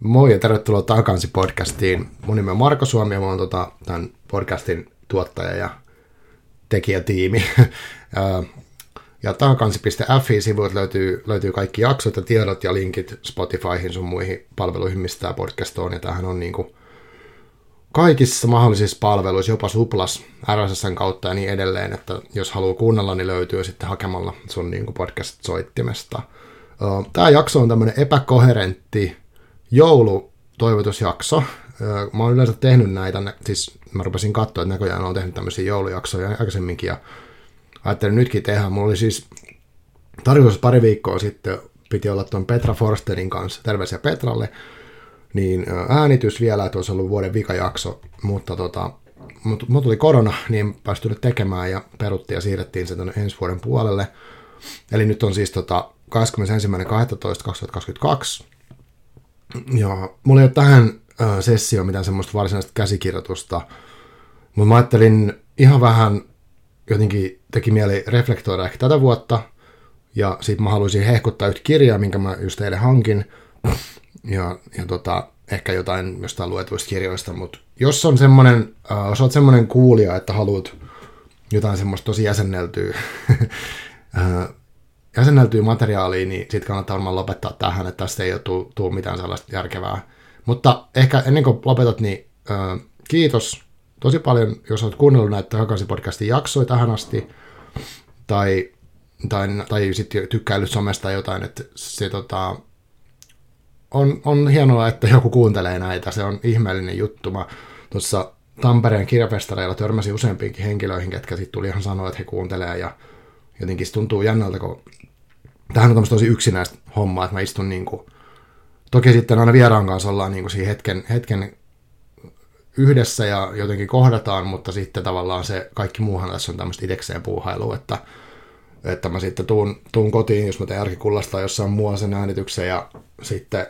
Moi ja tervetuloa takaisin podcastiin. Mun nimi on Marko Suomi ja mä oon tota, tämän podcastin tuottaja ja tekijätiimi. ja takansi.fi-sivuilta löytyy, löytyy kaikki jaksot ja tiedot ja linkit Spotifyhin sun muihin palveluihin, mistä tämä podcast on. Ja tämähän on niinku kaikissa mahdollisissa palveluissa, jopa Suplas, RSSn kautta ja niin edelleen, että jos haluaa kuunnella, niin löytyy sitten hakemalla sun niinku podcast-soittimesta. Tämä jakso on tämmöinen epäkoherentti joulutoivotusjakso. Mä oon yleensä tehnyt näitä, siis mä rupesin katsoa, että näköjään on tehnyt tämmöisiä joulujaksoja aikaisemminkin ja ajattelin nytkin tehdä. Mulla oli siis tarkoitus pari viikkoa sitten, piti olla tuon Petra Forsterin kanssa, terveisiä Petralle, niin äänitys vielä, että olisi ollut vuoden vikajakso, mutta tota, mut, tuli korona, niin päästynyt tekemään ja peruttiin ja siirrettiin se ensi vuoden puolelle. Eli nyt on siis tota 21.12.2022. Ja mulla ei ole tähän äh, sessioon mitään semmoista varsinaista käsikirjoitusta, mutta mä ajattelin ihan vähän jotenkin teki mieli reflektoida ehkä tätä vuotta, ja sitten mä haluaisin hehkuttaa yhtä kirjaa, minkä mä just teille hankin, ja, ja tota, ehkä jotain jostain luetuista kirjoista, mutta jos on semmoinen, äh, jos olet semmoinen kuulija, että haluat jotain semmoista tosi jäsenneltyä, äh, jäsenneltyä materiaalia, niin sitten kannattaa varmaan lopettaa tähän, että tästä ei ole tuu, tuu mitään sellaista järkevää. Mutta ehkä ennen kuin lopetat, niin äh, kiitos tosi paljon, jos olet kuunnellut näitä Takaisin podcastin jaksoja tähän asti, tai, tai, tai sitten tykkäillyt somesta jotain, että se tota, on, on hienoa, että joku kuuntelee näitä, se on ihmeellinen juttu. Mä tuossa Tampereen kirjafestareilla törmäsin useampiinkin henkilöihin, ketkä sitten tuli ihan sanoa, että he kuuntelee, ja jotenkin se tuntuu jännältä, kun tähän on tosi yksinäistä hommaa, että mä istun niin kuin, toki sitten aina vieraan kanssa ollaan niin kuin siinä hetken, hetken yhdessä ja jotenkin kohdataan, mutta sitten tavallaan se kaikki muuhan tässä on tämmöistä itsekseen puuhailua, että, että mä sitten tuun, tuun kotiin, jos mä teen arkikullasta jossain muualla sen äänityksen ja sitten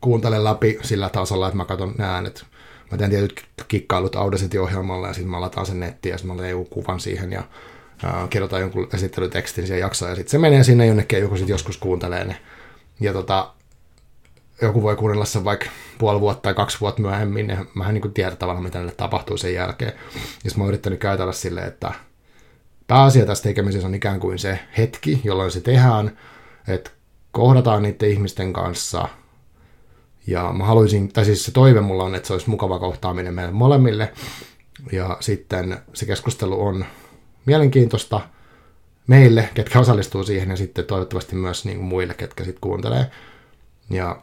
kuuntelen läpi sillä tasolla, että mä katson ne äänet. Mä teen tietyt kikkailut Audacity-ohjelmalla ja sitten mä lataan sen nettiin ja sitten mä teen kuvan siihen ja ää, kirjoitan jonkun esittelytekstin siihen jaksoon ja sitten se menee sinne jonnekin ja joku sitten joskus kuuntelee ne. Ja tota, joku voi kuunnella sen vaikka puoli vuotta tai kaksi vuotta myöhemmin, ja mä en niin tiedä tavallaan, mitä niille tapahtuu sen jälkeen. Ja mä oon yrittänyt käytellä silleen, että pääasia tässä tekemisessä on ikään kuin se hetki, jolloin se tehdään, että kohdataan niiden ihmisten kanssa, ja mä haluaisin, tai siis se toive mulla on, että se olisi mukava kohtaaminen meille molemmille, ja sitten se keskustelu on mielenkiintoista meille, ketkä osallistuu siihen, ja sitten toivottavasti myös niin kuin muille, ketkä sitten kuuntelee. Ja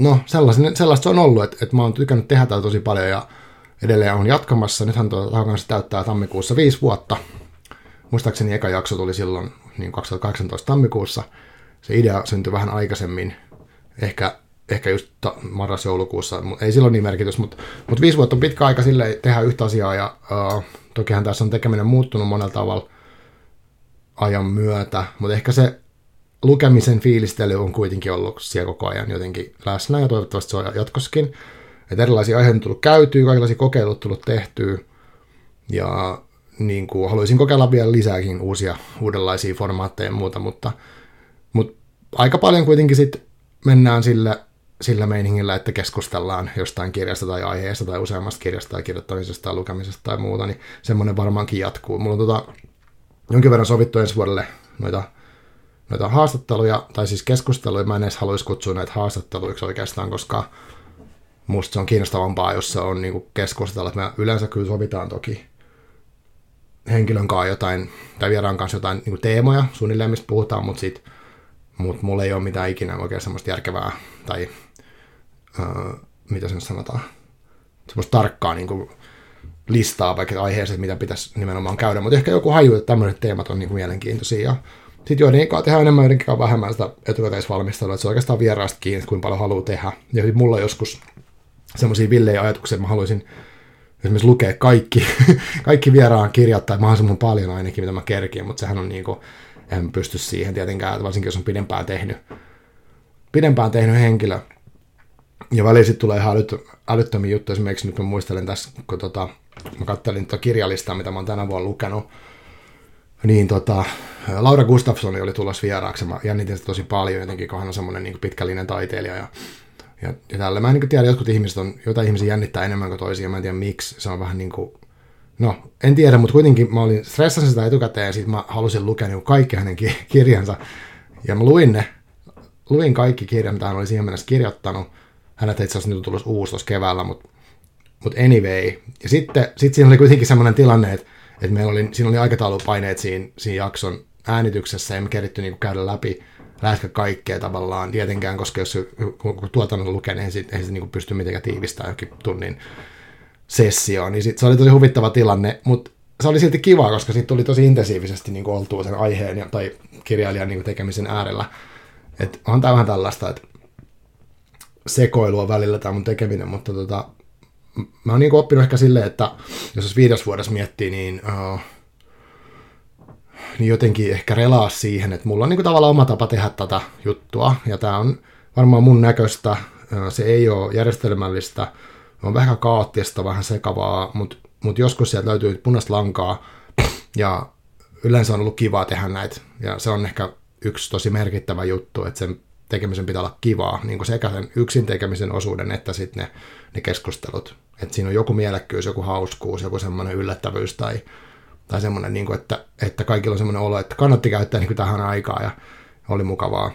no sellaista, se on ollut, että, että mä oon tykännyt tehdä tätä tosi paljon ja edelleen on jatkamassa. Nythän tuo kanssa täyttää tammikuussa viisi vuotta. Muistaakseni eka jakso tuli silloin niin 2018 tammikuussa. Se idea syntyi vähän aikaisemmin, ehkä, ehkä just marras-joulukuussa, ei silloin niin merkitys, mutta, mutta viisi vuotta on pitkä aika sille tehdä yhtä asiaa ja uh, tokihan tässä on tekeminen muuttunut monella tavalla ajan myötä, mutta ehkä se lukemisen fiilistely on kuitenkin ollut siellä koko ajan jotenkin läsnä ja toivottavasti se on jatkossakin. Että erilaisia aiheita on tullut käytyä, kaikenlaisia kokeiluja tullut tehtyä ja niin kuin, haluaisin kokeilla vielä lisääkin uusia uudenlaisia formaatteja ja muuta, mutta, mutta aika paljon kuitenkin sitten mennään sillä, sillä meiningillä, että keskustellaan jostain kirjasta tai aiheesta tai useammasta kirjasta tai kirjoittamisesta tai lukemisesta tai muuta, niin semmoinen varmaankin jatkuu. Mulla on tota, jonkin verran sovittu ensi vuodelle noita noita haastatteluja, tai siis keskusteluja, mä en edes haluaisi kutsua näitä haastatteluiksi oikeastaan, koska musta se on kiinnostavampaa, jos se on niin keskustella. Me yleensä kyllä sovitaan toki henkilön kanssa jotain, tai vieraan kanssa jotain niin teemoja suunnilleen, mistä puhutaan, mutta sit, mut mulla ei ole mitään ikinä oikein semmoista järkevää, tai öö, mitä sen sanotaan, semmoista tarkkaa niin kuin, listaa vaikka aiheeseen, mitä pitäisi nimenomaan käydä, mutta ehkä joku haju, että tämmöiset teemat on niin kuin mielenkiintoisia, ja sitten joidenkin kanssa tehdään enemmän, joidenkin kanssa vähemmän sitä etukäteisvalmistelua, että se on oikeastaan vieraasta kiinni, kuinka paljon haluaa tehdä. Ja mulla on joskus semmoisia villejä ajatuksia, että mä haluaisin esimerkiksi lukea kaikki, kaikki vieraan kirjat tai mahdollisimman paljon ainakin, mitä mä kerkin, mutta sehän on niin kuin, en pysty siihen tietenkään, varsinkin jos on pidempään tehnyt, pidempään tehnyt henkilö. Ja väliin sitten tulee ihan älyt, älyttömiä juttuja, esimerkiksi nyt mä muistelen tässä, kun tota, mä kattelin tuota kirjalistaa, mitä mä oon tänä vuonna lukenut, niin tota, Laura Gustafsson oli tulossa vieraaksi. Mä jännitin sitä tosi paljon jotenkin, kun hän on semmoinen niin pitkällinen taiteilija. Ja, ja, ja tällä. Mä en niin tiedä, jotkut ihmiset on, jotain ihmisiä jännittää enemmän kuin toisia. Mä en tiedä miksi. Se on vähän niin kuin, no en tiedä, mutta kuitenkin mä olin stressasin sitä etukäteen ja sitten mä halusin lukea niin kaikki hänen kirjansa. Ja mä luin ne, luin kaikki kirjat, mitä hän oli siihen mennessä kirjoittanut. Hänet itse asiassa nyt on tullut uusi tuossa keväällä, mutta, mutta anyway. Ja sitten sit siinä oli kuitenkin semmoinen tilanne, että, että meillä oli, siinä oli aikataulupaineet siinä, siinä jakson äänityksessä, ja me keritty niin käydä läpi lähes kaikkea tavallaan, tietenkään, koska jos tuotannon lukee, niin ei se, ei se niin pysty mitenkään tiivistämään jokin tunnin sessioon, niin sit, se oli tosi huvittava tilanne, mutta se oli silti kiva, koska sitten tuli tosi intensiivisesti niin oltua sen aiheen ja, tai kirjailijan niin tekemisen äärellä. Että on tämä vähän tällaista, että sekoilua välillä tämä mun tekeminen, mutta tota, mä oon niin oppinut ehkä silleen, että jos viides vuodessa miettii, niin, uh, niin jotenkin ehkä relaa siihen, että mulla on niin tavallaan oma tapa tehdä tätä juttua, ja tämä on varmaan mun näköistä, uh, se ei ole järjestelmällistä, on vähän kaoottista, vähän sekavaa, mutta mut joskus sieltä löytyy punaista lankaa, ja yleensä on ollut kivaa tehdä näitä, ja se on ehkä yksi tosi merkittävä juttu, että sen tekemisen pitää olla kivaa, niin kuin sekä sen yksin tekemisen osuuden että sitten ne, ne keskustelut. Että siinä on joku mielekkyys, joku hauskuus, joku semmoinen yllättävyys tai, tai semmoinen, niin kuin, että, että kaikilla on semmoinen olo, että kannatti käyttää niin kuin tähän aikaan ja oli mukavaa.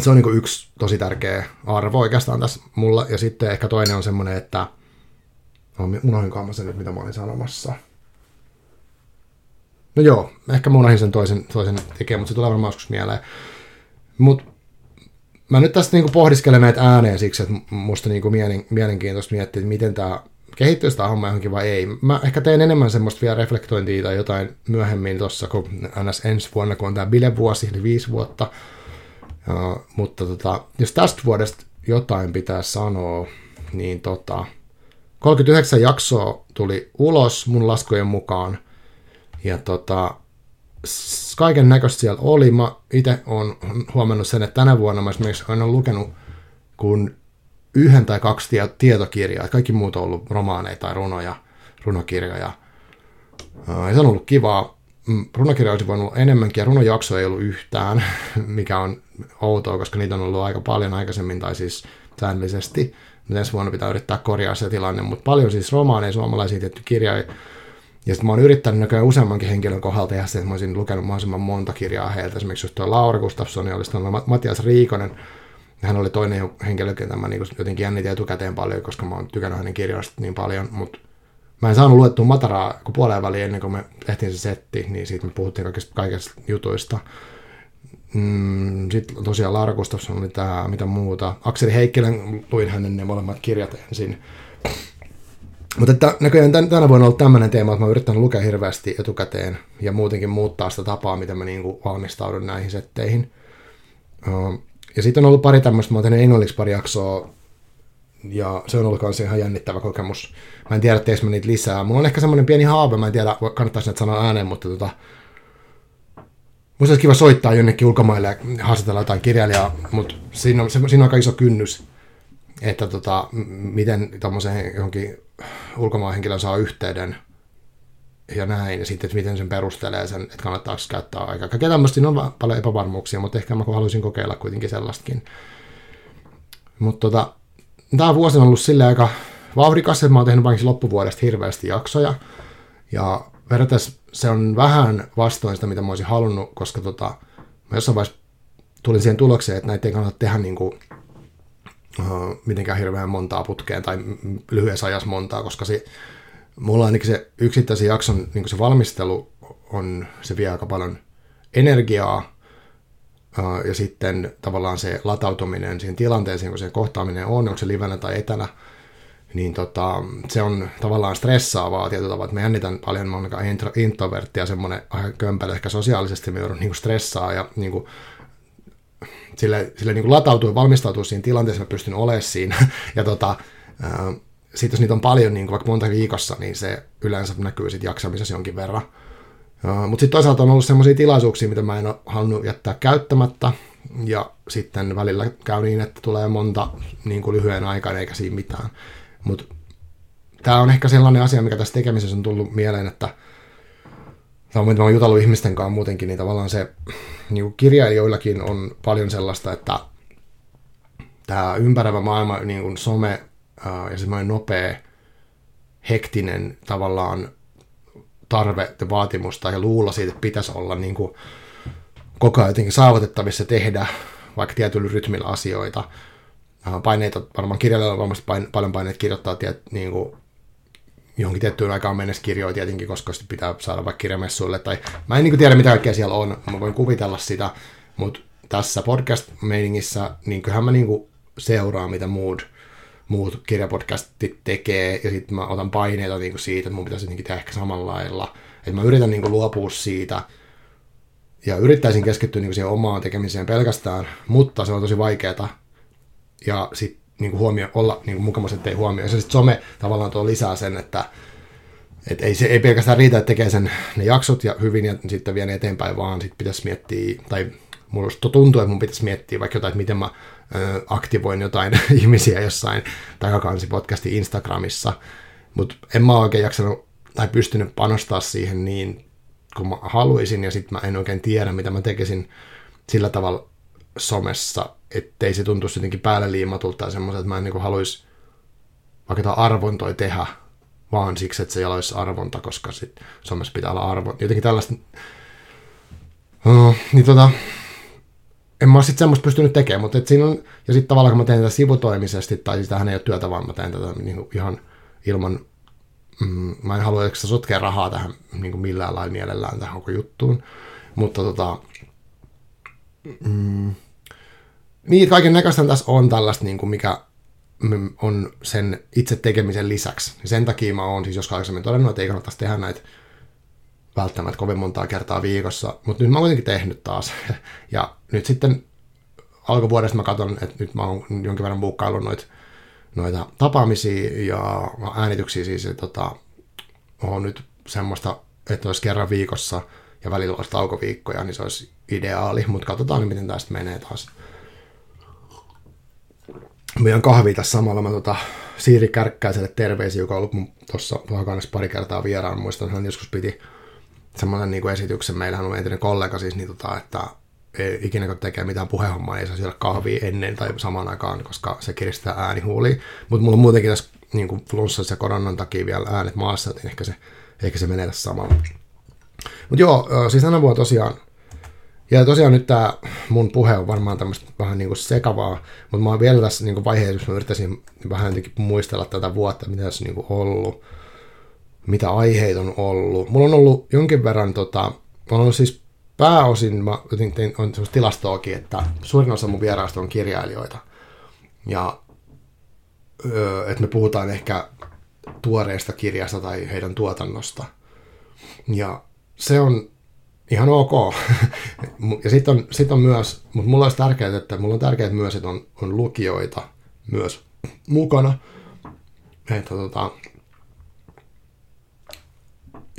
Se on niin kuin yksi tosi tärkeä arvo oikeastaan tässä mulla. Ja sitten ehkä toinen on semmoinen, että unohdinkaan sen nyt, mitä mä olin sanomassa. No joo, ehkä mä unohdin sen toisen, toisen tekemään, mutta se tulee varmaan joskus mieleen. Mutta mä nyt tästä niinku pohdiskelen näitä ääneen siksi, että musta niinku mielen, mielenkiintoista miettiä, että miten tämä kehittyy sitä homma johonkin vai ei. Mä ehkä teen enemmän semmoista vielä reflektointia tai jotain myöhemmin tuossa, kun ns. ensi vuonna, kun on tämä bilevuosi, eli viisi vuotta. Uh, mutta tota, jos tästä vuodesta jotain pitää sanoa, niin tota, 39 jaksoa tuli ulos mun laskujen mukaan. Ja tota, kaiken näköistä siellä oli. Mä itse olen huomannut sen, että tänä vuonna mä esimerkiksi olen lukenut kun yhden tai kaksi tietokirjaa. Kaikki muut on ollut romaaneja tai runoja, runokirjoja. Ja se on ollut kivaa. Mm, runokirja olisi voinut olla enemmänkin ja runojakso ei ollut yhtään, mikä on outoa, koska niitä on ollut aika paljon aikaisemmin tai siis säännöllisesti. Ensi vuonna pitää yrittää korjaa se tilanne, mutta paljon siis romaaneja, suomalaisia tietty kirjoja, ja sitten mä oon yrittänyt näköjään useammankin henkilön kohdalta tehdä sen, että mä olisin lukenut mahdollisimman monta kirjaa heiltä. Esimerkiksi just tuo Laura Gustafsson ja olisi tuo Matias Riikonen. Hän oli toinen henkilö, ketä mä niin jotenkin jännitin etukäteen paljon, koska mä oon tykännyt hänen kirjoista niin paljon. Mutta mä en saanut luettua Mataraa kun puoleen väliin ennen kuin me tehtiin se setti, niin siitä me puhuttiin kaikista, kaikista jutuista. Mm, sitten tosiaan Laura Gustafsson oli tämä, mitä muuta. Akseli Heikkilän luin hänen ne molemmat kirjat ensin. Mutta että näköjään tän, tänä vuonna on ollut tämmöinen teema, että mä yrittänyt lukea hirveästi etukäteen ja muutenkin muuttaa sitä tapaa, miten mä niinku valmistaudun näihin setteihin. Uh, ja sitten on ollut pari tämmöistä, mä oon tehnyt englanniksi pari jaksoa ja se on ollut myös ihan jännittävä kokemus. Mä en tiedä, teekö mä niitä lisää. Mulla on ehkä semmoinen pieni haave, mä en tiedä, kannattaisi näitä sanoa ääneen, mutta tota, Musta olisi kiva soittaa jonnekin ulkomaille ja haastatella jotain kirjailijaa, mutta siinä on, siinä on aika iso kynnys, että tota, miten tuommoisen johonkin ulkomaan henkilö saa yhteyden ja näin, ja sitten, että miten sen perustelee sen, että kannattaako käyttää aikaa. Kaikkea tämmöistä on paljon epävarmuuksia, mutta ehkä mä haluaisin kokeilla kuitenkin sellaistakin. Mutta tota, tämä vuosi on ollut sille aika vauhdikas, että mä oon tehnyt pankissa loppuvuodesta hirveästi jaksoja, ja verrattaessa se on vähän vastoin sitä, mitä mä olisin halunnut, koska tota, mä jossain vaiheessa tulin siihen tulokseen, että näitä ei kannata tehdä niin kuin, mitenkään hirveän montaa putkeen tai lyhyessä ajassa montaa, koska se, mulla ainakin se yksittäisen jakson niin se valmistelu on, se vie aika paljon energiaa, uh, ja sitten tavallaan se latautuminen siihen tilanteeseen, kun se kohtaaminen on, onko se livenä tai etänä, niin tota, se on tavallaan stressaavaa tietyllä tavalla, että mä jännitän paljon, mä introvertti ja semmoinen kömpelö ehkä sosiaalisesti me joudun niin stressaa ja niin kuin, sille, sille niin latautuu ja valmistautuu siinä tilanteessa, mä pystyn olemaan siinä. Ja tota, sitten jos niitä on paljon, niin kuin vaikka monta viikossa, niin se yleensä näkyy sitten jaksamisessa jonkin verran. Mutta sitten toisaalta on ollut sellaisia tilaisuuksia, mitä mä en ole halunnut jättää käyttämättä, ja sitten välillä käy niin, että tulee monta niin kuin lyhyen aikaan eikä siinä mitään. Mutta tämä on ehkä sellainen asia, mikä tässä tekemisessä on tullut mieleen, että tai mä oon jutellut ihmisten kanssa muutenkin, niin tavallaan se niin kuin kirjailijoillakin on paljon sellaista, että tämä ympäröivä maailma, niin kuin some ja semmoinen nopea, hektinen tavallaan tarve ja vaatimus tai luulla siitä, että pitäisi olla niin kuin koko ajan jotenkin saavutettavissa tehdä vaikka tietyllä rytmillä asioita. Paineita, varmaan kirjailijoilla on varmasti paljon paineita kirjoittaa tiet, niin kuin johonkin tiettyyn aikaan mennessä kirjoja tietenkin, koska sitten pitää saada vaikka kirjamessuille. Tai mä en niin tiedä, mitä kaikkea siellä on, mä voin kuvitella sitä, mutta tässä podcast-meiningissä, niin kyllähän mä niin kuin seuraan, mitä muut, muut kirjapodcastit tekee, ja sitten mä otan paineita niin kuin siitä, että mun pitäisi jotenkin tehdä ehkä samalla lailla. Että mä yritän niin kuin luopua siitä, ja yrittäisin keskittyä niin kuin siihen omaan tekemiseen pelkästään, mutta se on tosi vaikeaa. Ja sitten niin kuin huomio, olla niin kuin mukamassa, ettei huomio. Ja sitten some tavallaan tuo lisää sen, että et ei, se, ei pelkästään riitä, että tekee sen, ne jaksot ja hyvin ja sitten vie ne eteenpäin, vaan sitten pitäisi miettiä, tai musta tuntuu, että mun pitäisi miettiä vaikka jotain, että miten mä ö, aktivoin jotain ihmisiä jossain takakansi-podcastin Instagramissa, mutta en mä oikein jaksanut tai pystynyt panostaa siihen niin kun mä haluaisin, ja sitten mä en oikein tiedä, mitä mä tekisin sillä tavalla somessa, ettei se tuntuisi jotenkin päälle liimatulta tai semmoiselta, että mä en niin haluaisi vaikka jotain arvontoja tehdä, vaan siksi, että se ei olisi arvonta, koska sit somessa pitää olla arvonta. Jotenkin tällaista... Uh, niin tota, en mä sitten semmoista pystynyt tekemään, mutta et siinä on, ja sitten tavallaan kun mä teen tätä sivutoimisesti, tai sitähän ei ole työtä, vaan mä teen tätä niin kuin ihan ilman, mm, mä en halua että sotkea rahaa tähän niin kuin millään lailla mielellään tähän koko juttuun, mutta tota, mm, niin, kaiken näköistä tässä on tällaista, niin kuin mikä on sen itse tekemisen lisäksi. Sen takia mä oon siis joskus aikaisemmin todennut, että ei kannattaisi tehdä näitä välttämättä kovin montaa kertaa viikossa, mutta nyt mä oon kuitenkin tehnyt taas. Ja nyt sitten alkuvuodesta mä katson, että nyt mä oon jonkin verran buukkaillut noita, noita tapaamisia ja äänityksiä siis, että tota, on nyt semmoista, että olisi kerran viikossa ja välillä olisi taukoviikkoja, niin se olisi ideaali, mutta katsotaan miten tästä menee taas meidän kahvi tässä samalla. Mä tota, Siiri Kärkkäiselle terveisiä, joka on ollut tuossa pari kertaa vieraan. Muistan, hän joskus piti semmoinen niin esityksen. Meillähän on entinen kollega siis, niin tota, että ei, ikinä kun tekee mitään puhehommaa, niin ei saa syödä kahvia ennen tai samaan aikaan, koska se kiristää äänihuulia. Mutta mulla on muutenkin tässä niin kuin flunssassa ja koronan takia vielä äänet maassa, että ehkä se, ehkä se menee tässä samalla. Mutta joo, siis tänä vuonna tosiaan ja tosiaan nyt tämä mun puhe on varmaan tämmöistä vähän niin kuin sekavaa, mutta mä oon vielä tässä niin kuin vaiheessa, jos mä yrittäisin vähän jotenkin muistella tätä vuotta, mitä tässä on niin ollut, mitä aiheita on ollut. Mulla on ollut jonkin verran, tota, on ollut siis pääosin, mä tein, on semmoista tilastoakin, että suurin osa mun vieraista on kirjailijoita. Ja että me puhutaan ehkä tuoreesta kirjasta tai heidän tuotannosta. Ja se on ihan ok. ja sitten on, sit on myös, mutta mulla olisi tärkeää, että mulla on tärkeää myös, että on, on lukijoita myös mukana. Että tota,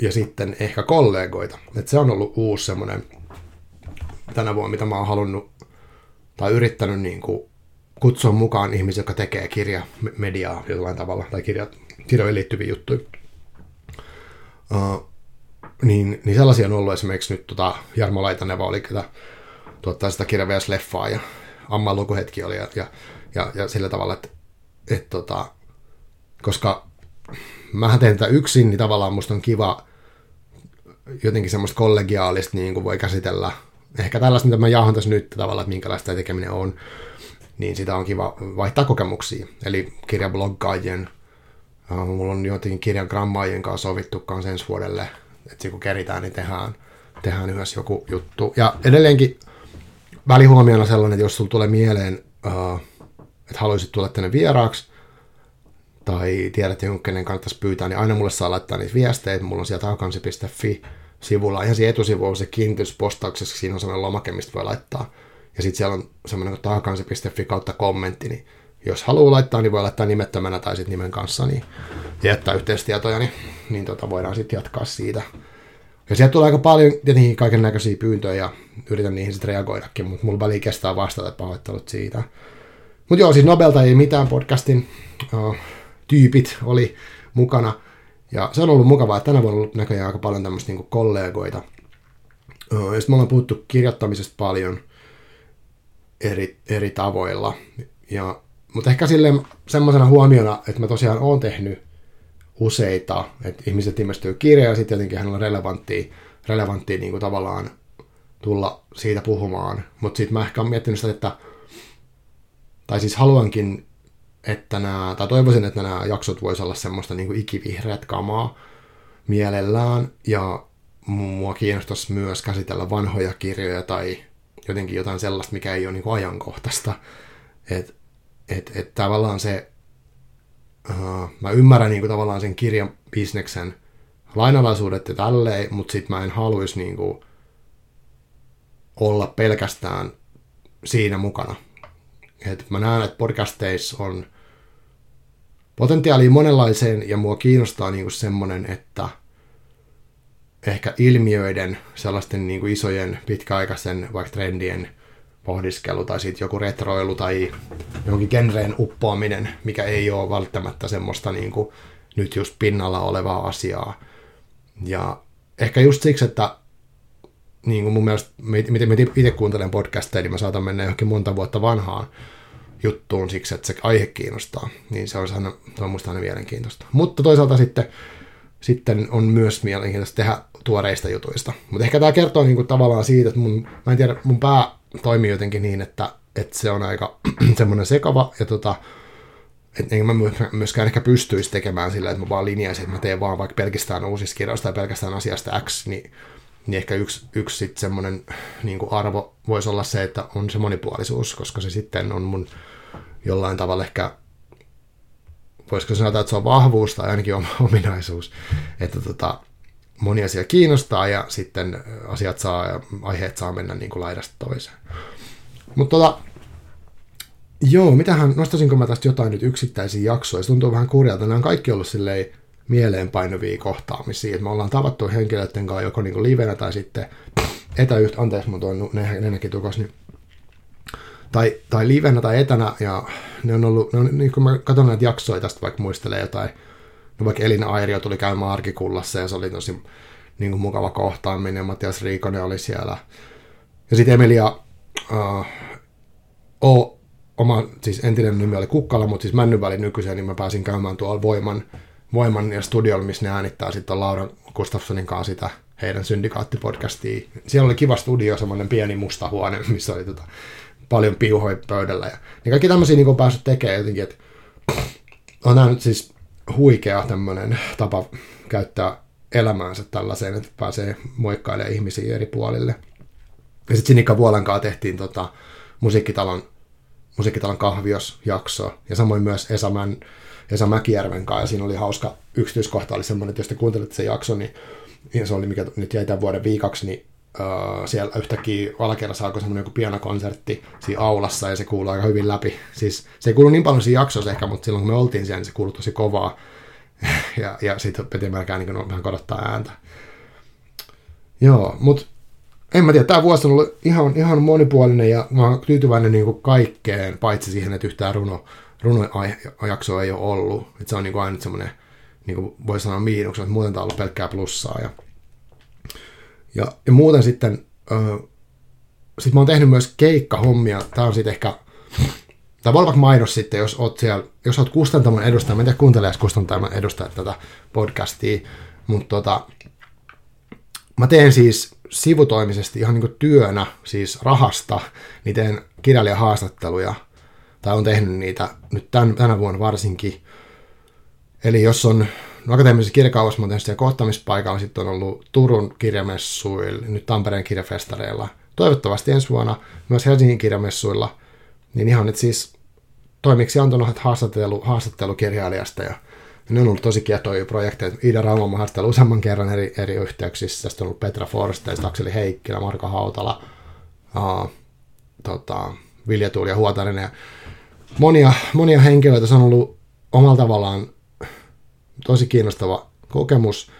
ja sitten ehkä kollegoita. että se on ollut uusi semmoinen tänä vuonna, mitä mä oon halunnut tai yrittänyt niin kuin kutsua mukaan ihmisiä, jotka tekee kirja, mediaa jollain tavalla, tai kirjat, kirjoihin liittyviä juttuja. Uh, niin, niin sellaisia on ollut esimerkiksi nyt tota, Jarmo Laitaneva oli, ketä tuottaa sitä kirjaa leffaa ja Amman lukuhetki oli ja, ja, ja, ja sillä tavalla, että et, tota, koska mä teen tätä yksin, niin tavallaan musta on kiva jotenkin semmoista kollegiaalista niin kuin voi käsitellä. Ehkä tällaista, mitä mä jaahan tässä nyt tavallaan, että minkälaista tekeminen on, niin sitä on kiva vaihtaa kokemuksia. Eli kirjabloggaajien, uh, mulla on jotenkin kirjan grammaajien kanssa sovittu kanssa ensi vuodelle että kun keritään, niin tehdään, tehdään yhdessä joku juttu. Ja edelleenkin välihuomiona sellainen, että jos sulla tulee mieleen, uh, että haluaisit tulla tänne vieraaksi, tai tiedät jonkun, kenen kannattaisi pyytää, niin aina mulle saa laittaa niitä viestejä. Mulla on siellä taakansi.fi sivulla. Ihan siinä etusivu on se kiinnityspostauksessa, siinä on sellainen lomake, mistä voi laittaa. Ja sitten siellä on semmoinen taakansi.fi kautta kommentti, niin jos haluaa laittaa, niin voi laittaa nimettömänä tai sitten nimen kanssa niin jättää yhteistietoja, niin, niin tota voidaan sitten jatkaa siitä. Ja sieltä tulee aika paljon tietenkin kaiken näköisiä pyyntöjä ja yritän niihin sitten reagoidakin, mutta mulla väliin kestää vastata pahoittelut siitä. Mutta joo, siis Nobelta ei mitään podcastin uh, tyypit oli mukana. Ja se on ollut mukavaa, että tänä vuonna on ollut näköjään aika paljon tämmöistä niin kollegoita. Ja sitten me ollaan puhuttu kirjoittamisesta paljon eri, eri tavoilla. Ja, mutta ehkä silleen semmoisena huomiona, että mä tosiaan oon tehnyt useita, että ihmiset ilmestyy kirja ja sitten jotenkin hänellä on relevanttia, relevanttia niin kuin tavallaan tulla siitä puhumaan. Mutta sitten mä ehkä olen miettinyt sitä, että tai siis haluankin, että nämä, tai toivoisin, että nämä jaksot voisi olla semmoista niin kuin ikivihreät kamaa mielellään, ja mua kiinnostaisi myös käsitellä vanhoja kirjoja tai jotenkin jotain sellaista, mikä ei ole niin kuin ajankohtaista. Että et, et tavallaan se, uh, mä ymmärrän niin kuin tavallaan sen kirjan bisneksen lainalaisuudet ja tälleen, mutta sitten mä en haluaisi niin kuin olla pelkästään siinä mukana. Et mä näen, että podcasteissa on potentiaalia monenlaiseen ja mua kiinnostaa niinku semmoinen, että ehkä ilmiöiden, sellaisten niinku isojen pitkäaikaisen vaikka trendien pohdiskelu tai sitten joku retroilu tai jonkin genreen uppoaminen, mikä ei ole välttämättä semmoista niinku nyt just pinnalla olevaa asiaa. Ja ehkä just siksi, että niin kuin mun mielestä, miten mä itse kuuntelen podcasteja, niin mä saatan mennä johonkin monta vuotta vanhaan juttuun siksi, että se aihe kiinnostaa. Niin se on, aina, se on musta aina mielenkiintoista. Mutta toisaalta sitten, sitten on myös mielenkiintoista tehdä tuoreista jutuista. Mutta ehkä tämä kertoo niin kuin tavallaan siitä, että mun, mä en tiedä, mun pää toimii jotenkin niin, että, että se on aika semmoinen sekava ja tota, että en mä myöskään ehkä pystyisi tekemään sillä, että mä vaan linjaisin, että mä teen vaan vaikka pelkästään uusista kirjoista tai pelkästään asiasta X, niin niin ehkä yksi, yksi sit semmoinen niin arvo voisi olla se, että on se monipuolisuus, koska se sitten on mun jollain tavalla ehkä, voisiko sanoa, että se on vahvuus tai ainakin oma ominaisuus, että tota, moni asia kiinnostaa ja sitten asiat saa aiheet saa mennä niin kuin laidasta toiseen. Mutta tota, joo, mitähän, nostasinko mä tästä jotain nyt yksittäisiä jaksoja? Se tuntuu vähän kurjalta. Nämä on kaikki ollut silleen mieleenpainuvia kohtaamisia. Et me ollaan tavattu henkilöiden kanssa joko niin livenä tai sitten etäyht... Anteeksi, mun tuon nenäkin tukos, niin tai, tai livenä tai etänä, ja ne on ollut, ne on, niin kun mä katson näitä jaksoja tästä, vaikka muistelee jotain, no vaikka Elina Airio tuli käymään arkikullassa, ja se oli tosi niin kuin mukava kohtaaminen, Matias Riikonen oli siellä, ja sitten Emilia uh, o, oma, siis entinen nimi oli Kukkala, mutta siis Männyväli nykyisen, niin mä pääsin käymään tuolla Voiman Voiman ja studiolla, missä ne äänittää sitten Laura Gustafssonin kanssa sitä heidän syndikaattipodcastia. Siellä oli kiva studio, semmoinen pieni musta huone, missä oli tota, paljon piuhoja pöydällä. Ja, niin kaikki tämmöisiä niin päässyt tekemään jotenkin, että on nyt siis huikea tämmöinen tapa käyttää elämäänsä tällaiseen, että pääsee moikkailemaan ihmisiä eri puolille. Ja sitten Sinikka Vuolan kanssa tehtiin tota, musiikkitalon, musiikkitalon kahviosjakso, ja samoin myös Esa Män, Esa Mäkijärven kanssa, ja siinä oli hauska yksityiskohta, oli semmoinen, että jos te kuuntelette sen jakson, niin, niin se oli, mikä nyt jäi tämän vuoden viikaksi, niin uh, siellä yhtäkkiä alakerrassa alkoi semmoinen joku pianokonsertti siinä aulassa, ja se kuuluu aika hyvin läpi. Siis se ei kuulu niin paljon siinä jaksossa ehkä, mutta silloin kun me oltiin siellä, niin se kuului tosi kovaa. ja, ja sitten piti melkein niin vähän korottaa ääntä. Joo, mutta en mä tiedä, tämä vuosi on ollut ihan, ihan monipuolinen ja mä oon tyytyväinen niin kuin kaikkeen, paitsi siihen, että yhtään runo, runojaksoa ei ole ollut. Että se on niin kuin aina semmoinen, niin kuin voi sanoa miinuksen, että muuten tämä on ollut pelkkää plussaa. Ja, ja, ja muuten sitten, äh, sit mä oon tehnyt myös keikkahommia. Tämä on sitten ehkä, tai voi mainos sitten, jos oot siellä, jos oot kustantamon edustaja, mä en tiedä kuunteleeko kustantamon edustajat tätä podcastia, mutta tota, mä teen siis sivutoimisesti ihan niin työnä, siis rahasta, niin teen kirjailijahaastatteluja tai on tehnyt niitä nyt tämän, tänä vuonna varsinkin. Eli jos on akateemisessa kirjakaupassa, oon siellä kohtaamispaikalla, sitten on ollut Turun kirjamessuilla, nyt Tampereen kirjafestareilla, toivottavasti ensi vuonna myös Helsingin kirjamessuilla, niin ihan nyt siis toimiksi antanut haastattelu, haastattelukirjailijasta ja ne on ollut tosi kietoja projekteja. Iida Rauma on haastellut useamman kerran eri, eri yhteyksissä. Tästä on ollut Petra Forsteista, Akseli Heikkilä, Marko Hautala, uh, tota, Vilja Tuuli ja Huotarinen. Ja monia, monia henkilöitä. Se on ollut omalla tavallaan tosi kiinnostava kokemus.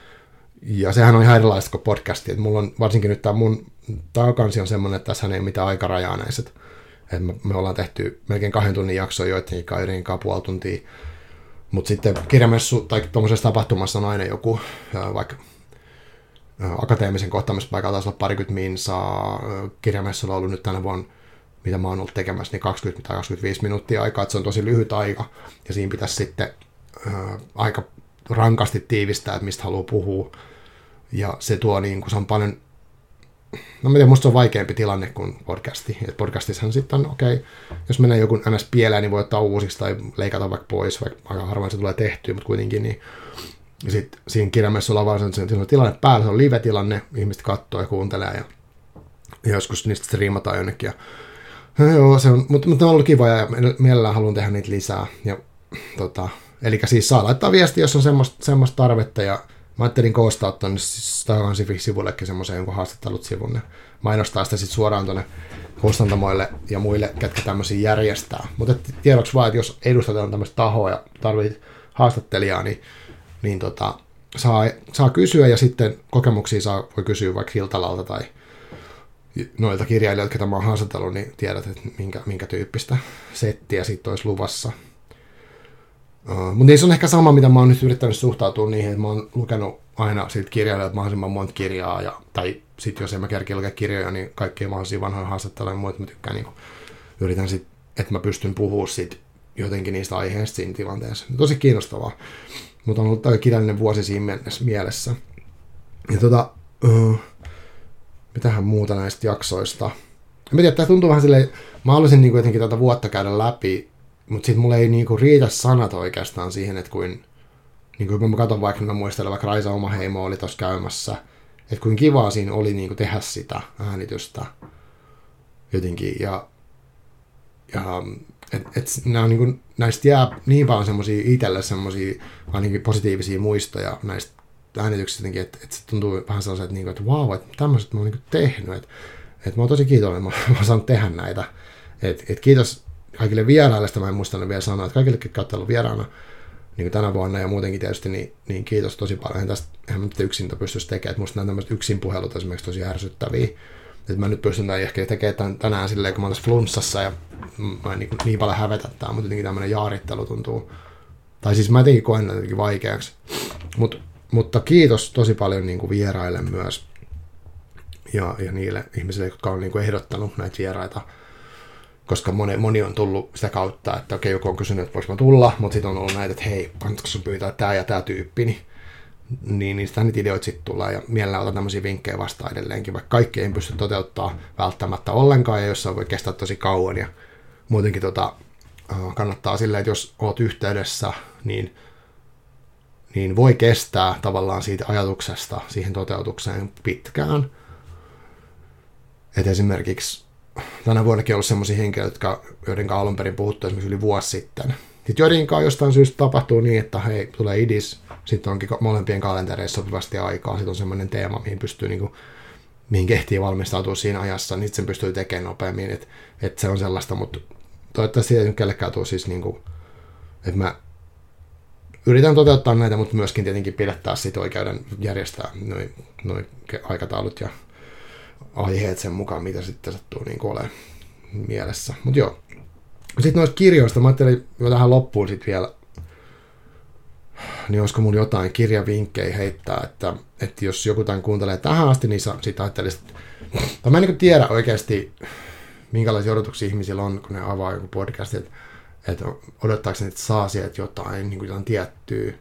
Ja sehän on ihan erilaista kuin podcasti. Et mulla on varsinkin nyt tämä mun taakansi on semmoinen, että tässä ei mitään aikarajaa näissä. Et me, me ollaan tehty melkein kahden tunnin jaksoja joidenkin kanssa, puoli tuntia Mutta sitten kirjamessu tai tuommoisessa tapahtumassa on aina joku, vaikka akateemisen kohtaamispaikalla taisi olla parikymmentä minsaa, kirjamessulla on ollut nyt tänä vuonna mitä mä oon ollut tekemässä, niin 20 tai 25 minuuttia aikaa, että se on tosi lyhyt aika, ja siinä pitäisi sitten ää, aika rankasti tiivistää, että mistä haluaa puhua, ja se tuo niin kuin, se on paljon, no mä tiedän, musta se on vaikeampi tilanne kuin podcasti, että podcastissahan sitten on, okei, okay, jos menee joku ns. pieleen, niin voi ottaa uusiksi tai leikata vaikka pois, vaikka aika harvoin se tulee tehtyä, mutta kuitenkin, niin ja sitten siinä kirjamessa ollaan vaan se, on tilanne päällä, se on live-tilanne, ihmiset katsoo ja kuuntelee ja joskus niistä striimataan jonnekin ja No joo, se on, mutta, mutta on ollut kiva ja mielellään haluan tehdä niitä lisää. Ja, tota, eli siis saa laittaa viesti, jos on semmoista, semmoista tarvetta ja mä ajattelin koostaa tuonne siis sivullekin semmoisen jonkun haastattelut sivun ja mainostaa sitä sitten suoraan tuonne kustantamoille ja muille, ketkä tämmöisiä järjestää. Mutta tiedoksi vaan, että jos edustetaan tämmöistä tahoa ja tarvit haastattelijaa, niin, niin tota, saa, saa kysyä ja sitten kokemuksia saa, voi kysyä vaikka Hiltalalta tai noilta kirjailijoilta, ketä mä oon haastatellut, niin tiedät, että minkä, minkä tyyppistä settiä sitten olisi luvassa. Uh, mutta se on ehkä sama, mitä mä oon nyt yrittänyt suhtautua niihin, että mä oon lukenut aina siitä kirjailijoilta mahdollisimman monta kirjaa, ja, tai sitten jos en mä kerkeä lukea kirjoja, niin kaikkia mahdollisia vanhoja haastatteluja ja muita mä tykkään, niin yritän sitten, että mä pystyn puhumaan sit jotenkin niistä aiheista siinä tilanteessa. Tosi kiinnostavaa, mutta on ollut kirjallinen vuosi siinä mielessä. Ja tota, uh, mitähän muuta näistä jaksoista. En tiedä, tämä tuntuu vähän silleen, mä haluaisin niin jotenkin tätä vuotta käydä läpi, mutta sitten mulle ei niin kuin riitä sanat oikeastaan siihen, että kuin, niin kuin kun mä katson vaikka, mä muistelen vaikka Raisa oma heimo oli tuossa käymässä, että kuin kivaa siinä oli niin kuin tehdä sitä äänitystä jotenkin, ja, ja et, et nämä on niin kuin, näistä jää niin paljon semmoisia itselle semmoisia ainakin positiivisia muistoja näistä äänitykset jotenkin, että, että se tuntuu vähän sellaiset, että, niin että vau, että tämmöiset mä oon niin tehnyt, että, että mä oon tosi kiitollinen, mä, mä oon saanut tehdä näitä. Että, että kiitos kaikille vieraille, sitä mä en muistanut vielä sanoa, että kaikille, jotka ovat vieraana niin kuin tänä vuonna ja muutenkin tietysti, niin, niin kiitos tosi paljon. En tästä eihän nyt yksin pystyisi tekemään, että musta nämä tämmöiset yksin puhelut esimerkiksi tosi ärsyttäviä. Että mä nyt pystyn tämän ehkä tekemään tänään silleen, kun mä tässä flunssassa ja mä en niin, niin paljon hävetä tämä, mutta jotenkin tämmöinen jaarittelu tuntuu, tai siis mä jotenkin koen jotenkin vaikeaksi. Mutta mutta kiitos tosi paljon niin kuin vieraille myös ja, ja niille ihmisille, jotka on niin kuin ehdottanut näitä vieraita, koska moni, moni on tullut sitä kautta, että okei, joku on kysynyt, että voisiko tulla, mutta sitten on ollut näitä, että hei, kannatko sun pyytää tämä ja tämä tyyppi, niin, niin niistä niitä ideoita sitten tulee ja mielellään otan tämmöisiä vinkkejä vastaan edelleenkin, vaikka kaikki ei pysty toteuttaa välttämättä ollenkaan ja jossain voi kestää tosi kauan ja muutenkin tota, kannattaa silleen, että jos oot yhteydessä, niin niin voi kestää tavallaan siitä ajatuksesta siihen toteutukseen pitkään. Et esimerkiksi tänä vuonnakin on ollut sellaisia henkilöitä, jotka, joiden alun perin puhuttu esimerkiksi yli vuosi sitten. Sitten joiden kanssa jostain syystä tapahtuu niin, että hei, tulee idis, sitten onkin molempien kalentereissa sopivasti aikaa, sitten on semmoinen teema, mihin pystyy niin kuin, mihin kehtii valmistautua siinä ajassa, niin sen pystyy tekemään nopeammin, että et se on sellaista, mutta toivottavasti ei kellekään tule siis niin kuin, että mä yritän toteuttaa näitä, mutta myöskin tietenkin pidättää sit oikeuden järjestää noin noi aikataulut ja aiheet sen mukaan, mitä sitten sattuu niin ole mielessä. Mutta joo. Sitten noista kirjoista, mä ajattelin jo tähän loppuun sitten vielä, niin olisiko mulla jotain kirjavinkkejä heittää, että, että jos joku tämän kuuntelee tähän asti, niin sitten ajattelisit, että mä en niin tiedä oikeasti, minkälaisia odotuksia ihmisillä on, kun ne avaa joku podcast, että että odottaako ne, että saa sieltä jotain, niin kuin jotain tiettyä.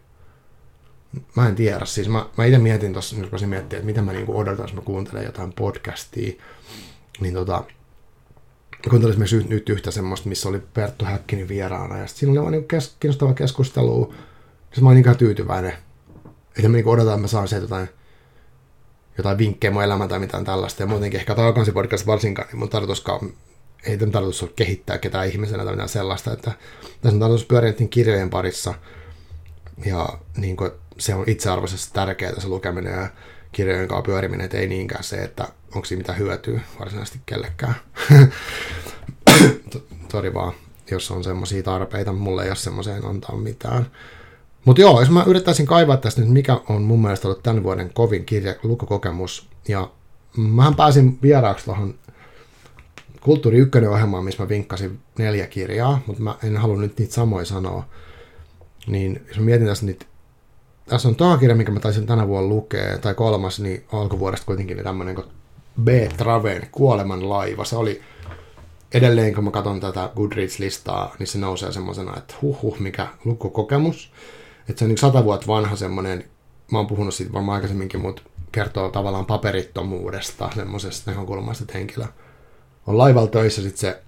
Mä en tiedä. Siis mä, mä itse mietin tuossa, nyt mä miettiä, että mitä mä niin kuin odotan, jos mä kuuntelen jotain podcastia. Niin tota, kuuntelin esimerkiksi nyt yhtä semmoista, missä oli Perttu Häkkinen vieraana, ja siinä oli vaan niin kes, kiinnostava keskustelu. Siis mä olin niin tyytyväinen. Että mä niin odotan, että mä saan sieltä jotain, jotain vinkkejä mun elämään tai mitään tällaista. Ja muutenkin ehkä tämä podcast varsinkaan, niin mun tarkoituskaan ei tämän tarkoitus ole kehittää ketään ihmisenä tai mitään sellaista, että tässä on tarkoitus pyöriä kirjojen parissa ja niin kuin, se on itsearvoisesti tärkeää se lukeminen ja kirjojen kanssa pyöriminen, että ei niinkään se, että onko siinä mitään hyötyä varsinaisesti kellekään. Sori vaan, jos on semmoisia tarpeita, mulle ei ole semmoiseen antaa mitään. Mutta joo, jos mä yrittäisin kaivaa tästä nyt, mikä on mun mielestä ollut tämän vuoden kovin kirja, lukukokemus, ja mähän pääsin vieraaksi tuohon Kulttuuri Ykkönen ohjelma, missä mä vinkkasin neljä kirjaa, mutta mä en halua nyt niitä samoja sanoa. Niin jos mä mietin tässä niitä tässä on toinen kirja, minkä mä taisin tänä vuonna lukea, tai kolmas, niin alkuvuodesta kuitenkin niin tämmöinen kuin B. Traven Kuoleman laiva. Se oli edelleen, kun mä katson tätä Goodreads-listaa, niin se nousee semmoisena, että huh, huh mikä lukukokemus. Että se on niin sata vuotta vanha semmoinen, mä oon puhunut siitä varmaan aikaisemminkin, mutta kertoo tavallaan paperittomuudesta, semmoisesta näkökulmasta, että henkilö on laivalla töissä, sitten se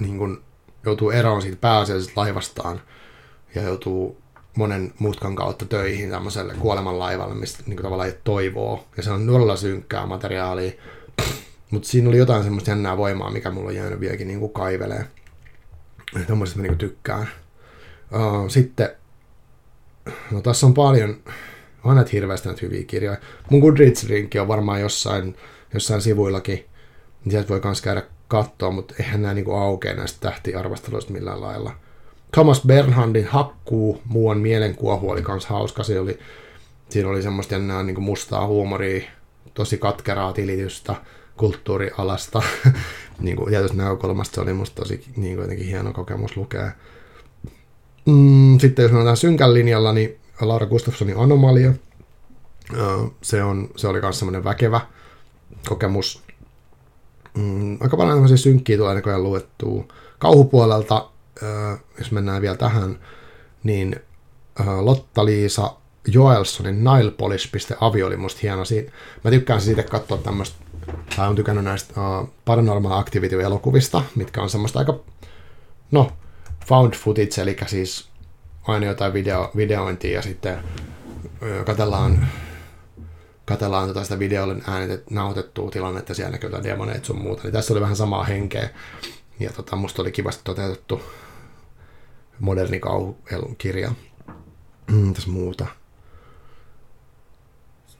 niin kun, joutuu eroon siitä pääasiallisesta laivastaan ja joutuu monen mutkan kautta töihin tämmöiselle kuolemanlaivalle, mistä niin tavallaan ei toivoo. Ja se on todella synkkää materiaalia. Mutta siinä oli jotain semmoista jännää voimaa, mikä mulla on jäänyt vieläkin niin kuin kaivelee. Tuommoisesta mä niin kuin tykkään. Uh, sitten, no tässä on paljon, on näitä hirveästi näitä hyviä kirjoja. Mun Goodreads-linkki on varmaan jossain, jossain sivuillakin, niin sieltä voi myös käydä katsoa, mutta eihän nämä niin aukea näistä tähtiarvosteluista millään lailla. Thomas Bernhardin Hakkuu, muuan mielenkuohu oli kans hauska. Se oli, siinä oli semmoista jännää niin mustaa huumoria, tosi katkeraa tilitystä kulttuurialasta. niin kuin tietysti näkökulmasta se oli musta tosi niin kuin jotenkin hieno kokemus lukea. Mm, sitten jos mennään synkän linjalla, niin Laura Gustafssonin Anomalia. Se, on, se oli myös semmoinen väkevä kokemus. Mm, aika paljon tämmöisiä synkkiä tulee näköjään luettua. Kauhupuolelta jos mennään vielä tähän, niin Lotta-Liisa Joelsonin Nilepolish.avi oli musta hieno. Mä tykkään siitä katsoa tämmöistä, tai on tykännyt näistä uh, Paranormal Activity-elokuvista, mitkä on semmoista aika, no, found footage, eli siis aina jotain video, videointia ja sitten katellaan katellaan tota sitä videolle äänitet, nautettua tilannetta, siellä näkyy jotain demoneita sun muuta. Niin tässä oli vähän samaa henkeä. Ja tota, musta oli kivasti toteutettu moderni kauhukirja. Mm, tässä muuta.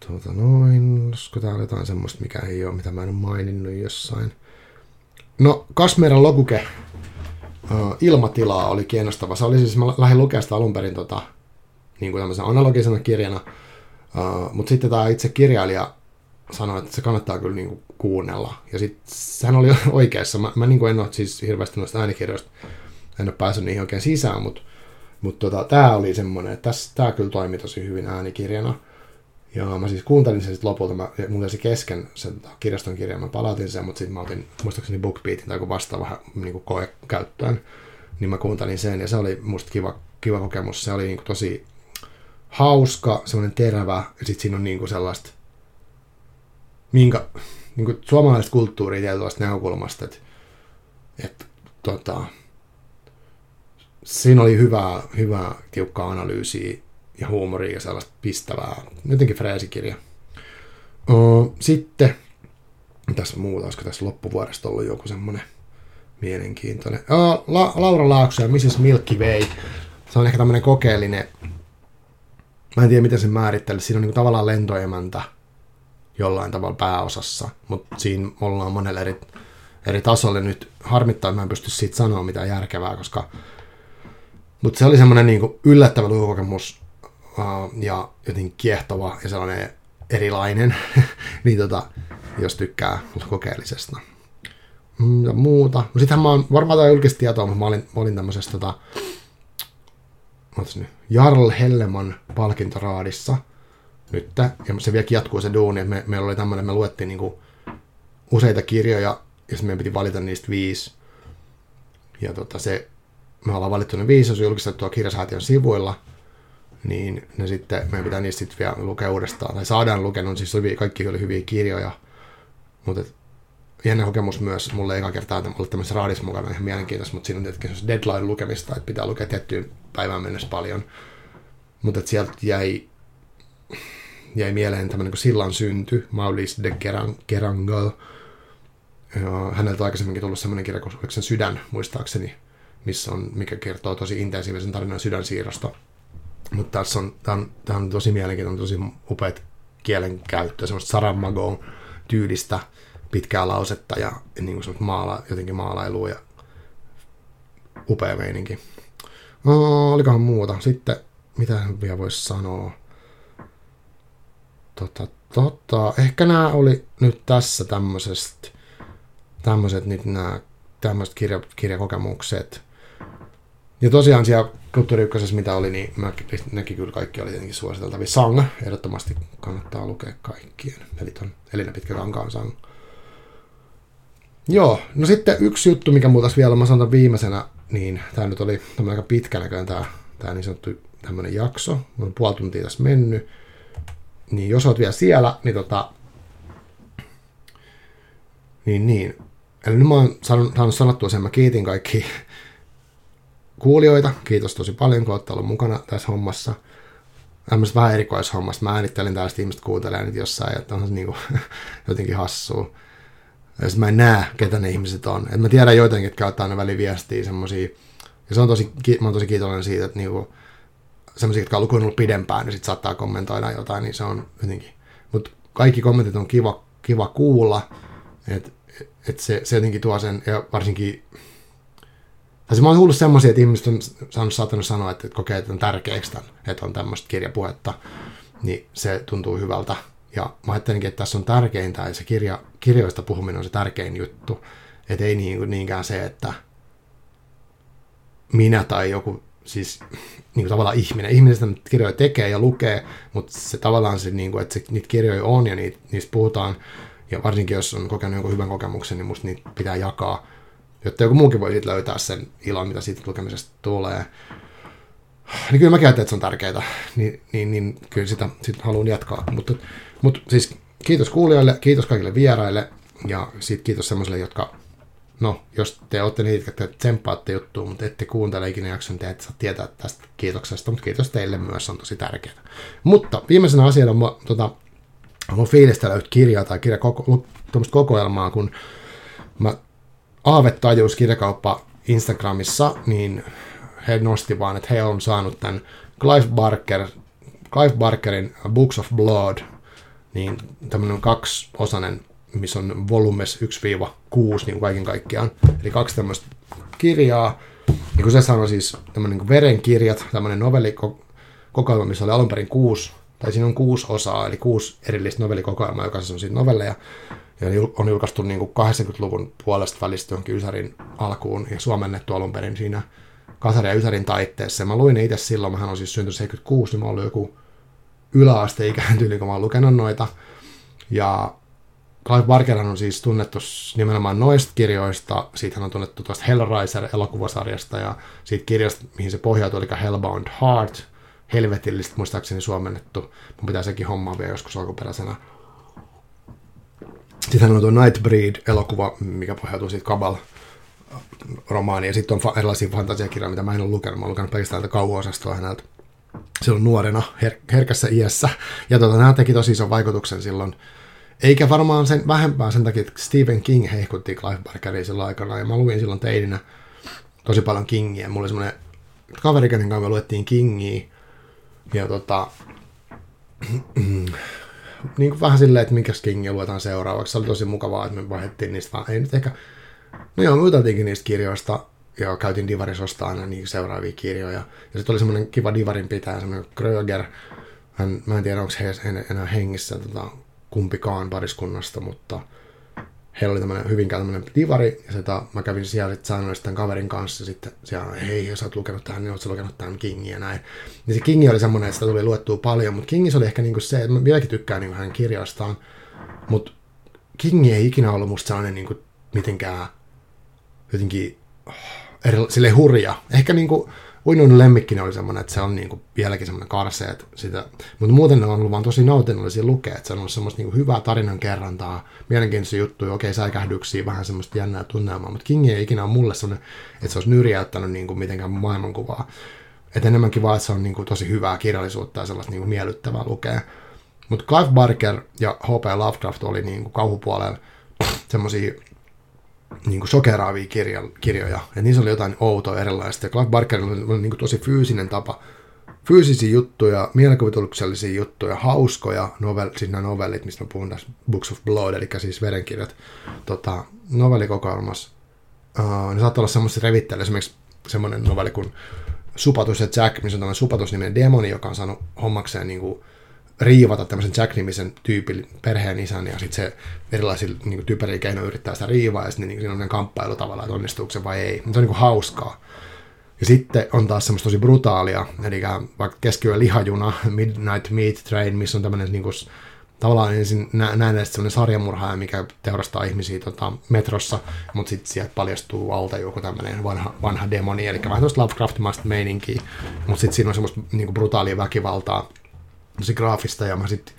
Tuota noin, olisiko täällä jotain semmoista, mikä ei ole, mitä mä en ole maininnut jossain. No, Kasmeran Lokuke uh, ilmatilaa oli kiinnostava. Se oli siis, mä lähdin lukemaan sitä alun perin tota, niin kuin tämmöisenä analogisena kirjana, uh, mutta sitten tämä itse kirjailija sanoi, että se kannattaa kyllä niin kuin kuunnella. Ja sitten hän oli oikeassa. Mä, mä niin kuin en ole siis hirveästi noista äänikirjoista en ole päässyt niihin oikein sisään, mutta, mutta tota, tämä oli semmoinen, että tämä kyllä toimi tosi hyvin äänikirjana. Ja mä siis kuuntelin sen sitten lopulta, mä, mulla oli kesken sen kirjaston kirja, mä palautin sen, mutta sitten mä otin muistaakseni BookBeatin tai vastaava niin kuin koe käyttöön, niin mä kuuntelin sen ja se oli musta kiva, kiva kokemus. Se oli niin kuin tosi hauska, semmoinen terävä ja sitten siinä on niin kuin sellaista, minkä, niin kuin suomalaista kulttuuria tietynlaista näkökulmasta, että, että tota, siinä oli hyvää, hyvää tiukkaa analyysiä ja huumoria ja sellaista pistävää, jotenkin freesikirja. Sitten, tässä muuta, olisiko tässä loppuvuodesta ollut joku semmoinen mielenkiintoinen. La- Laura Laakso ja Mrs. Milky Way. Se on ehkä tämmöinen kokeellinen, mä en tiedä miten se määrittelee, siinä on niin tavallaan lentoemäntä jollain tavalla pääosassa, mutta siinä ollaan monelle eri, eri tasolle nyt harmittaa, että mä en pysty siitä sanoa mitään järkevää, koska mutta se oli semmoinen niin yllättävä lukukokemus uh, ja jotenkin kiehtova ja sellainen erilainen, niin tota, jos tykkää kokeellisesta. Mm, ja muuta. No sittenhän mä oon, varmaan tämä julkista tietoa, mutta mä olin, mä olin tämmöisessä tota, nyt, Jarl Helleman palkintoraadissa nyt, ja se vieläkin jatkuu se duuni, että me, meillä oli tämmöinen, me luettiin niinku useita kirjoja, ja sitten meidän piti valita niistä viisi. Ja tota, se me ollaan valittu ne viisi, jos julkistettua kirjasäätiön sivuilla, niin ne sitten, meidän pitää niistä sitten vielä lukea uudestaan, tai saadaan lukenut, siis oli, kaikki oli hyviä kirjoja, mutta jännä kokemus myös mulle eka kertaa, että ollut tämmöisessä raadissa mukana ihan mielenkiintoista, mutta siinä on tietenkin deadline lukemista, että pitää lukea tiettyyn päivään mennessä paljon, mutta sieltä jäi, jäi mieleen tämmöinen kuin Sillan synty, Maurice de Kerangal, häneltä on aikaisemminkin tullut semmoinen kirja, kun sen sydän, muistaakseni, missä on, mikä kertoo tosi intensiivisen tarinan sydänsiirrosta. Mutta tässä on, tämä on, tämä on tosi mielenkiintoinen, tosi upeat kielenkäyttöä, semmoista Saramagon tyylistä pitkää lausetta ja niin kuin maala, jotenkin maalailua ja upea meininki. No, olikohan muuta. Sitten, mitä vielä voisi sanoa? Tota, tota, ehkä nämä oli nyt tässä tämmöiset, tämmöiset nyt nämä tämmöiset kirja, kirjakokemukset. Ja tosiaan siellä Kulttuuri Ykkösessä mitä oli, niin mä, nekin kyllä kaikki oli tietenkin suositeltavia. Sang, ehdottomasti kannattaa lukea kaikkien. Eli ton Elina Pitkä Kankaan Sang. Joo, no sitten yksi juttu, mikä muutas vielä, mä sanon viimeisenä, niin tämä nyt oli aika pitkänäköinen tämä, tämä niin sanottu tämmöinen jakso. Mulla on puoli tuntia tässä mennyt. Niin jos oot vielä siellä, niin tota... Niin, niin. Eli nyt mä oon saanut, saanut sanottua sen, mä kiitin kaikki kuulijoita. Kiitos tosi paljon, kun olette ollut mukana tässä hommassa. Tämmöistä vähän erikoishommasta. Mä äänittelin tästä ihmiset kuuntelee nyt jossain, että on niin kuin, jotenkin hassua. Ja mä en näe, ketä ne ihmiset on. Et mä tiedän joitakin, jotka ottaa aina väliviestiä semmosia. Ja se on tosi, mä oon tosi kiitollinen siitä, että niinku, semmoisia, jotka on lukunut pidempään, niin sitten saattaa kommentoida jotain, niin se on jotenkin. Mutta kaikki kommentit on kiva, kiva kuulla, että et se, se jotenkin tuo sen, ja varsinkin tai mä oon kuullut semmoisia, että ihmiset on saanut, saattanut sanoa, että kokee, että on tärkeäksi tämän, että on tämmöistä kirjapuhetta, niin se tuntuu hyvältä. Ja mä ajattelinkin, että tässä on tärkeintä, että se kirja, kirjoista puhuminen on se tärkein juttu. Että ei niin, niinkään se, että minä tai joku, siis niin kuin tavallaan ihminen. Ihminen sitä kirjoja tekee ja lukee, mutta se tavallaan se, niin kuin, että se, niitä kirjoja on ja niitä, niistä puhutaan. Ja varsinkin jos on kokenut jonkun hyvän kokemuksen, niin musta niitä pitää jakaa, jotta joku muukin voi löytää sen ilon, mitä siitä lukemisesta tulee. Niin kyllä mä ajattelen, että se on tärkeää, niin, niin, niin kyllä sitä sit haluan jatkaa. Mutta, mutta siis kiitos kuulijoille, kiitos kaikille vieraille ja sitten kiitos semmoisille, jotka no, jos te olette niitä, että tsemppaatte juttuun, mutta ette kuuntele ikinä jakson, te ette saa tietää tästä kiitoksesta, mutta kiitos teille myös, on tosi tärkeää. Mutta viimeisenä asiana mä tota, haluan fiilistellä yhtä kirjaa tai kirja koko, kokoelmaa, kun mä Aave tajus kirjakauppa Instagramissa, niin he nosti vaan, että he on saanut tämän Clive, Barker, Clive Barkerin Books of Blood, niin tämmöinen kaksiosainen missä on volumes 1-6 niin kaiken kaikkiaan. Eli kaksi tämmöistä kirjaa. Niin kuin se sanoi siis tämmöinen niin verenkirjat, tämmöinen novellikokoelma, missä oli alun perin kuusi, tai siinä on kuusi osaa, eli kuusi erillistä novellikokoelmaa, joka on siitä novelleja. Ja on julkaistu niin kuin 80-luvun puolesta välistä johonkin Ysärin alkuun ja suomennettu alun perin siinä Kasari ja Ysärin taitteessa. Ja mä luin ne itse silloin, mähän on siis syntynyt 76, niin mä ollut joku yläasteikäinen tyyli, kun mä oon lukenut noita. Ja Clive Barkerhan on siis tunnettu nimenomaan noista kirjoista. Siitä hän on tunnettu tuosta Hellraiser-elokuvasarjasta ja siitä kirjasta, mihin se pohjautuu, eli Hellbound Heart. Helvetillistä muistaakseni suomennettu. Mun pitää sekin hommaa vielä joskus alkuperäisenä. Sitten on tuo Nightbreed-elokuva, mikä pohjautuu siitä Kabal romaani, ja sitten on erilaisia fantasiakirjoja, mitä mä en ole lukenut. Mä oon lukenut pelkästään täältä kauhuosastoa häneltä silloin nuorena, her- herkässä iässä. Ja tota, nämä teki tosi ison vaikutuksen silloin eikä varmaan sen vähempää sen takia, että Stephen King heikutti Clive Barkeria silloin aikana, ja mä luin silloin teininä tosi paljon Kingiä. Mulla oli semmoinen kaveri, kenen kanssa me luettiin Kingiä, ja tota, niin kuin vähän silleen, että minkä Kingia luetaan seuraavaksi. Se oli tosi mukavaa, että me vaihdettiin niistä vaan, ei nyt ehkä, no joo, me niistä kirjoista, ja käytiin Divarissa ostaa aina niin seuraavia kirjoja. Ja sitten oli semmoinen kiva Divarin pitäjä, semmoinen Kröger, hän, mä en tiedä, onko he enää hengissä, tota, kumpikaan pariskunnasta, mutta heillä oli tämmöinen hyvinkään tämmöinen divari, ja sitä, mä kävin siellä sitten säännöllisesti tämän kaverin kanssa, sitten siellä, hei, jos oot lukenut tähän, niin oot lukenut tämän Kingin ja näin. Niin se Kingi oli semmoinen, että sitä tuli luettua paljon, mutta Kingis oli ehkä niinku se, että mä vieläkin tykkään niinku hänen kirjastaan, mutta Kingi ei ikinä ollut musta sellainen niinku mitenkään jotenkin oh, sille hurja. Ehkä niinku, Uinun lemmikkini oli semmoinen, että se on niinku vieläkin semmoinen karseet sitä, mutta muuten ne on ollut vaan tosi nautinnollisia lukea, että se on ollut semmoista niinku hyvää tarinan kerrantaa, mielenkiintoisia juttuja, okei säikähdyksiä, vähän semmoista jännää tunnelmaa, mutta King ei ikinä ole mulle semmoinen, että se olisi nyrjäyttänyt niinku mitenkään maailmankuvaa. Että enemmänkin vaan, että se on niinku tosi hyvää kirjallisuutta ja sellaista niinku miellyttävää lukea. Mutta Clive Barker ja H.P. Lovecraft oli niinku kauhupuolella semmoisia niin kuin sokeraavia kirja, kirjoja. Ja niissä oli jotain outoa erilaista. Ja Clive Barker oli, oli niin kuin tosi fyysinen tapa. Fyysisiä juttuja, mielikuvituksellisia juttuja, hauskoja novel, siis nämä novellit, mistä mä puhun tässä Books of Blood, eli siis verenkirjat, tota, novellikokoelmassa. Uh, ne saattaa olla semmoisia revittelyjä, esimerkiksi semmoinen novelli kuin Supatus ja Jack, missä on tämmöinen Supatus-niminen demoni, joka on saanut hommakseen niin kuin, riivata tämmöisen Jack-nimisen tyypin perheen isän ja sitten se erilaisilla niin typeriä keinoja yrittää sitä riivaa ja sitten niin, siinä on kamppailu tavallaan, että onnistuuko se vai ei. Mutta se on niin kuin hauskaa. Ja sitten on taas semmoista tosi brutaalia, eli vaikka keskiyön lihajuna, Midnight Meat Train, missä on tämmöinen niin kuin, tavallaan ensin nä- näen edes sellainen sarjamurhaaja, mikä teurastaa ihmisiä tota, metrossa, mutta sitten sieltä paljastuu alta joku tämmöinen vanha, vanha demoni, eli vähän tämmöistä Lovecraft-maista meininkiä, mutta sitten siinä on semmoista niin brutaalia väkivaltaa, tosi graafista, ja mä sitten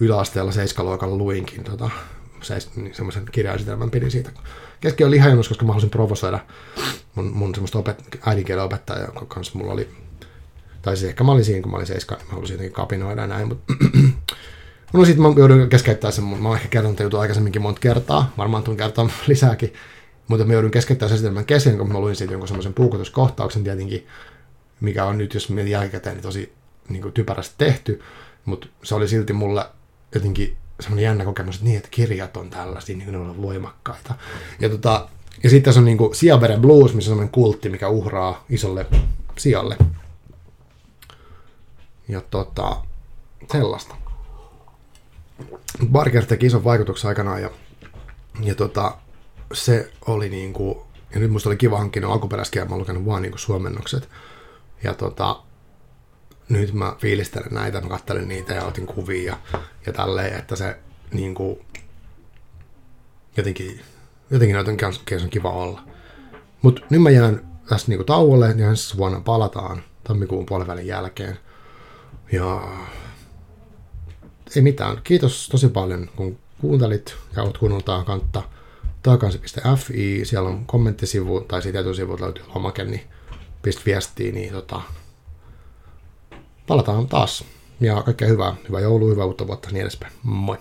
yläasteella seiskaluokalla luinkin tota, seis, niin semmoisen kirjaesitelmän pidin siitä. Keskiön lihajunus, koska mä halusin provosoida mun, mun semmoista opet, äidinkielen opettajaa, jonka kanssa mulla oli, tai siis ehkä mä olin siinä, kun mä olin seiska, niin mä halusin jotenkin kapinoida ja näin, mutta No sitten mä joudun keskeyttämään sen, mä oon ehkä kertonut jutun aikaisemminkin monta kertaa, varmaan tuun kertoa lisääkin, mutta mä joudun keskeyttämään sen esitelmän kesken, kun mä luin siitä jonkun semmoisen puukotuskohtauksen tietenkin, mikä on nyt, jos mietin jälkikäteen, niin tosi niin kuin typerästi tehty, mutta se oli silti mulle jotenkin semmoinen jännä kokemus, että niin, että kirjat on tällaisia, niin ne on voimakkaita. Ja, tota, ja sitten tässä on niin kuin Siaveren Blues, missä on semmoinen kultti, mikä uhraa isolle sijalle. Ja tota, sellaista. Barker teki ison vaikutuksen aikanaan ja, ja tota, se oli niin kuin, ja nyt musta oli kiva hankkia alkuperäiskielä, mä oon lukenut vaan niin kuin suomennokset. Ja tota, nyt mä fiilistelen näitä, mä kattelin niitä ja otin kuvia ja, ja tälleen, että se niin kuin, jotenkin, jotenkin noiden kanssa on kiva olla. Mutta nyt mä jään tästä niin kuin tauolle ja ensi vuonna palataan tammikuun puolivälin jälkeen. Ja ei mitään. Kiitos tosi paljon, kun kuuntelit ja oot kuunnellut kantta taakansi.fi. Siellä on kommenttisivu tai siitä etusivu löytyy lomake, niin pist viestiä, niin tota, palataan taas. Ja kaikkea hyvää. Hyvää joulua, hyvää uutta vuotta niin edespäin. Moi!